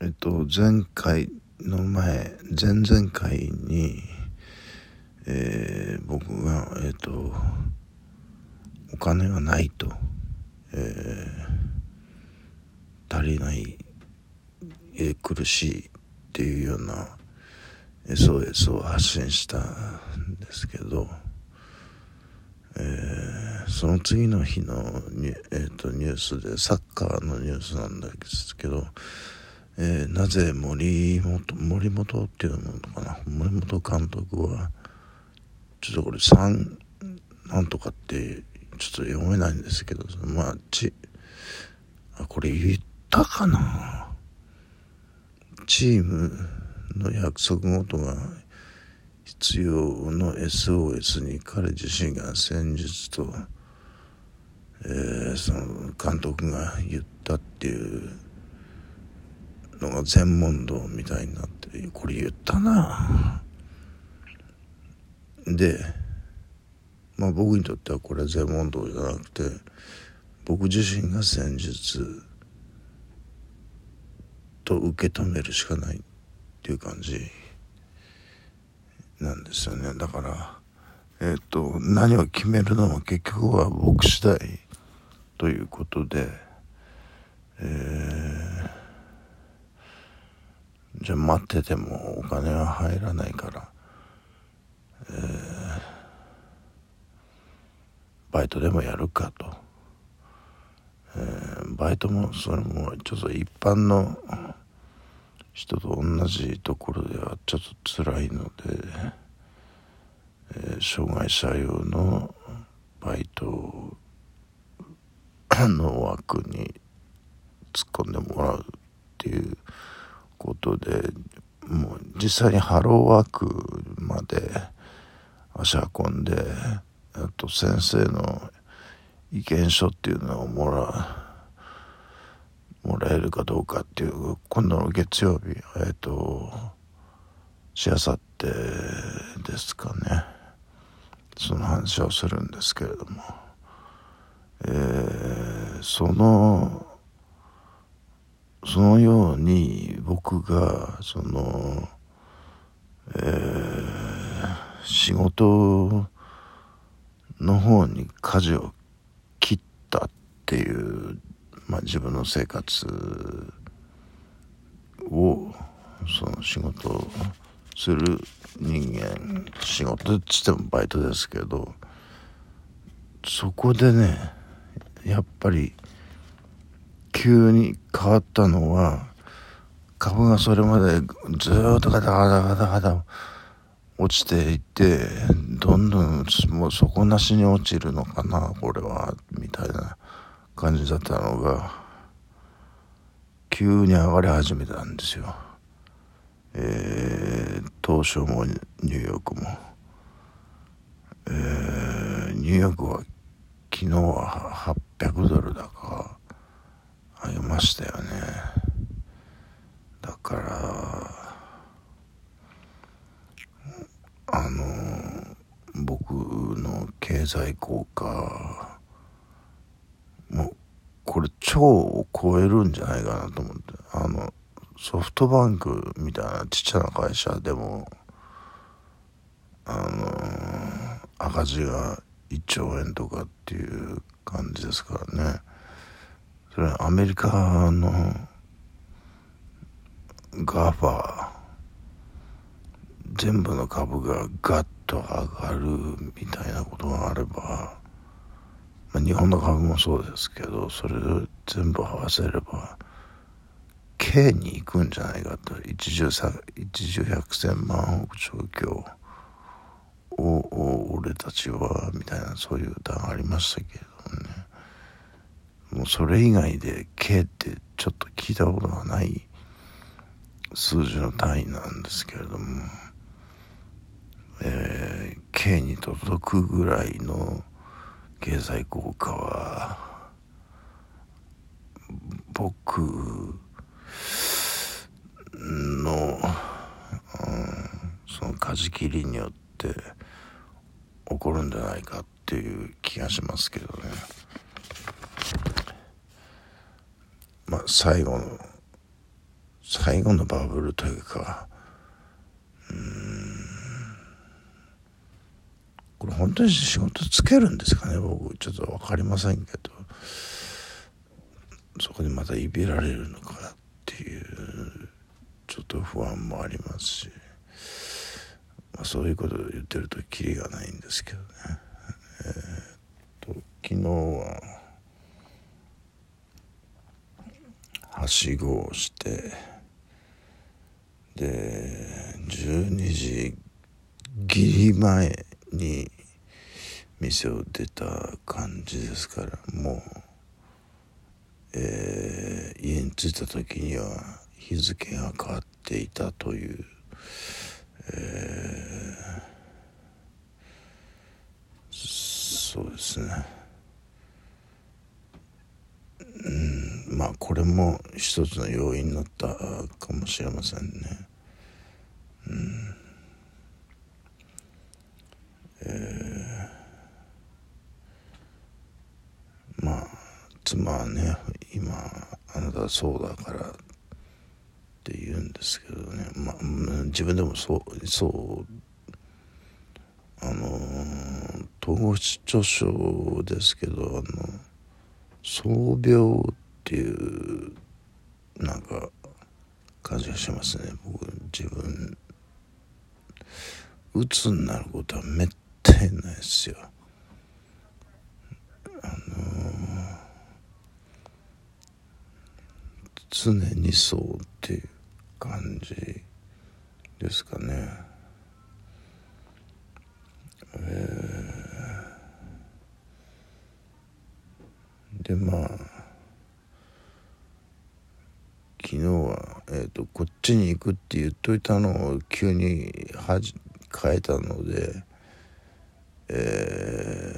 えっと前回の前前々回に、えー、僕がえっとお金がないと、えー、足りない、えー、苦しいっていうような SOS を発信したんですけど、えー、その次の日のニュ,、えーと、ニュースでサッカーのニュースなんですけど、えー、なぜ森本森本っていうのかな？森本監督はちょっとこれ3なんとかってちょっと読めないんですけどまあちあこれ言ったかな？チームの約束事が必要の SOS に彼自身が戦術と、えー、その監督が言ったっていうのが全問答みたいになってこれ言ったな。でまあ僕にとってはこれは全問答じゃなくて僕自身が戦術と受け止めるしかないっていう感じなんですよね。だからえっ、ー、と何を決めるのも結局は僕次第ということでえー、じゃ待っててもお金は入らないから、えー、バイトでもやるかと、えー、バイトもそれもちょっと一般の人と同じところではちょっと辛いので、えー、障害者用のバイトの枠に突っ込んでもらうっていうことでもう実際にハローワークまで足運んであと先生の意見書っていうのをもらもらえるかどうかっていう今度の月曜日えっ、ー、としあさってですかね。その話をするんですけれどもえー、そのそのように僕がそのえー、仕事の方に舵を切ったっていうまあ、自分の生活をその仕事をする人間仕事っつってもバイトですけどそこでねやっぱり急に変わったのは株がそれまでずっとガタガタガタガタ落ちていってどんどんもう底なしに落ちるのかなこれはみたいな感じだったのが急に上がり始めたんですよ。えー、東証もニューヨークも、えー、ニューヨークは昨日は800ドルだかありましたよね。だからあの僕の経済効果もうこれ超を超えるんじゃないかなと思って。あのソフトバンクみたいなちっちゃな会社でもあの赤字が1兆円とかっていう感じですからね。それはアメリカのガファ全部の株がガッと上がるみたいなことがあればまあ、日本の株もそうですけどそれを全部合わせれば K に行くんじゃないかと。一重一重百千万億状況を俺たちはみたいなそういう歌がありましたけどね。もうそれ以外で K ってちょっと聞いたことがない数字の単位なんですけれども、えー、K に届くぐらいの経済効果は僕の、うん、その舵切りによって起こるんじゃないかっていう気がしますけどねまあ最後の最後のバブルというかうんこれ本当に仕事つけるんですかね？僕ちょっと分かりませんけど。そこにまたいびられるのかなっていうちょっと不安もありますし、まあ、そういうことを言ってるとキリがないんですけどね。えー、と昨日ははしごをしてで12時ギリ前に店を出た感じですからもう、えー、家に着いた時には日付が変わっていたという、えー、そうですねうんまあこれも一つの要因になったかもしれませんね。うん。えー、まあ妻はね今あなたはそうだからって言うんですけどね。まあ自分でもそうそうあの統合失調症ですけどあの創病っていうなんか感じがしますね僕自分鬱になることはめったにないですよ。あのー、常にそうっていう感じですかね。えー、でまあ昨日は、えーと、こっちに行くって言っといたのを急に変えたので、え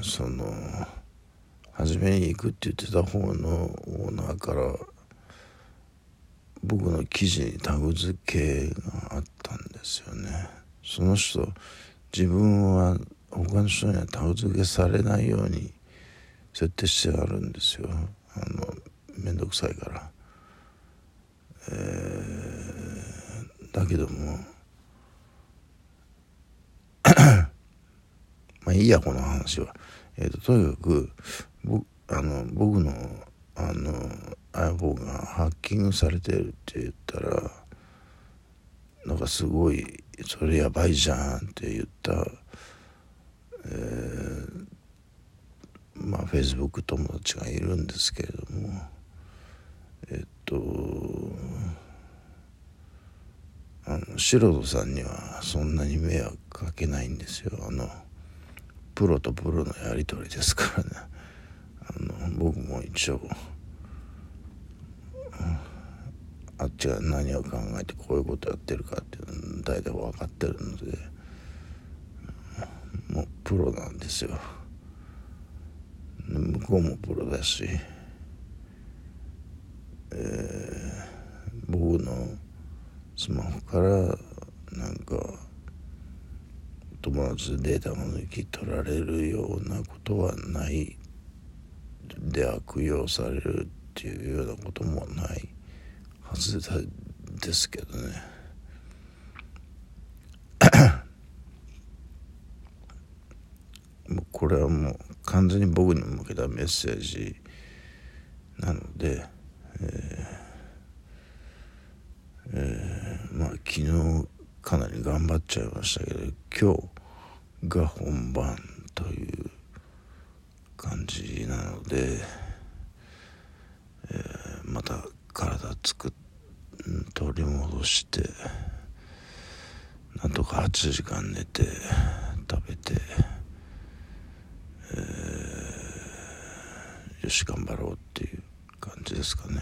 ー、その初めに行くって言ってた方のオーナーから僕の記事にタグ付けがあったんですよね。その人自分は他の人にはタグ付けされないように設定してあるんですよ。あの面倒くさいから。えー、だけども。まあいいやこの話は。えーと、とにかく僕あの僕のあの iPhone がハッキングされてるって言ったらなんかすごいそれやばいじゃんって言った、えー、まあ Facebook 友達がいるんですけれども。えっとあの素人さんにはそんなに迷惑かけないんですよ。あのプロとプロのやり取りですからね。あの僕も一応、あっちが何を考えてこういうことやってるかっていうの大体分かってるのでもうプロなんですよ。向こうもプロだし、えー、僕のスマホからなんか友達データが抜き取られるようなことはないで悪用されるっていうようなこともないはずですけどね。もうこれはもう完全に僕に向けたメッセージなので、ええ、まあ昨日かなり頑張っちゃいましたけど今日が本番という感じなので、えー、また体つく取り戻してなんとか8時間寝て食べて、えー、よし頑張ろうってじですかね。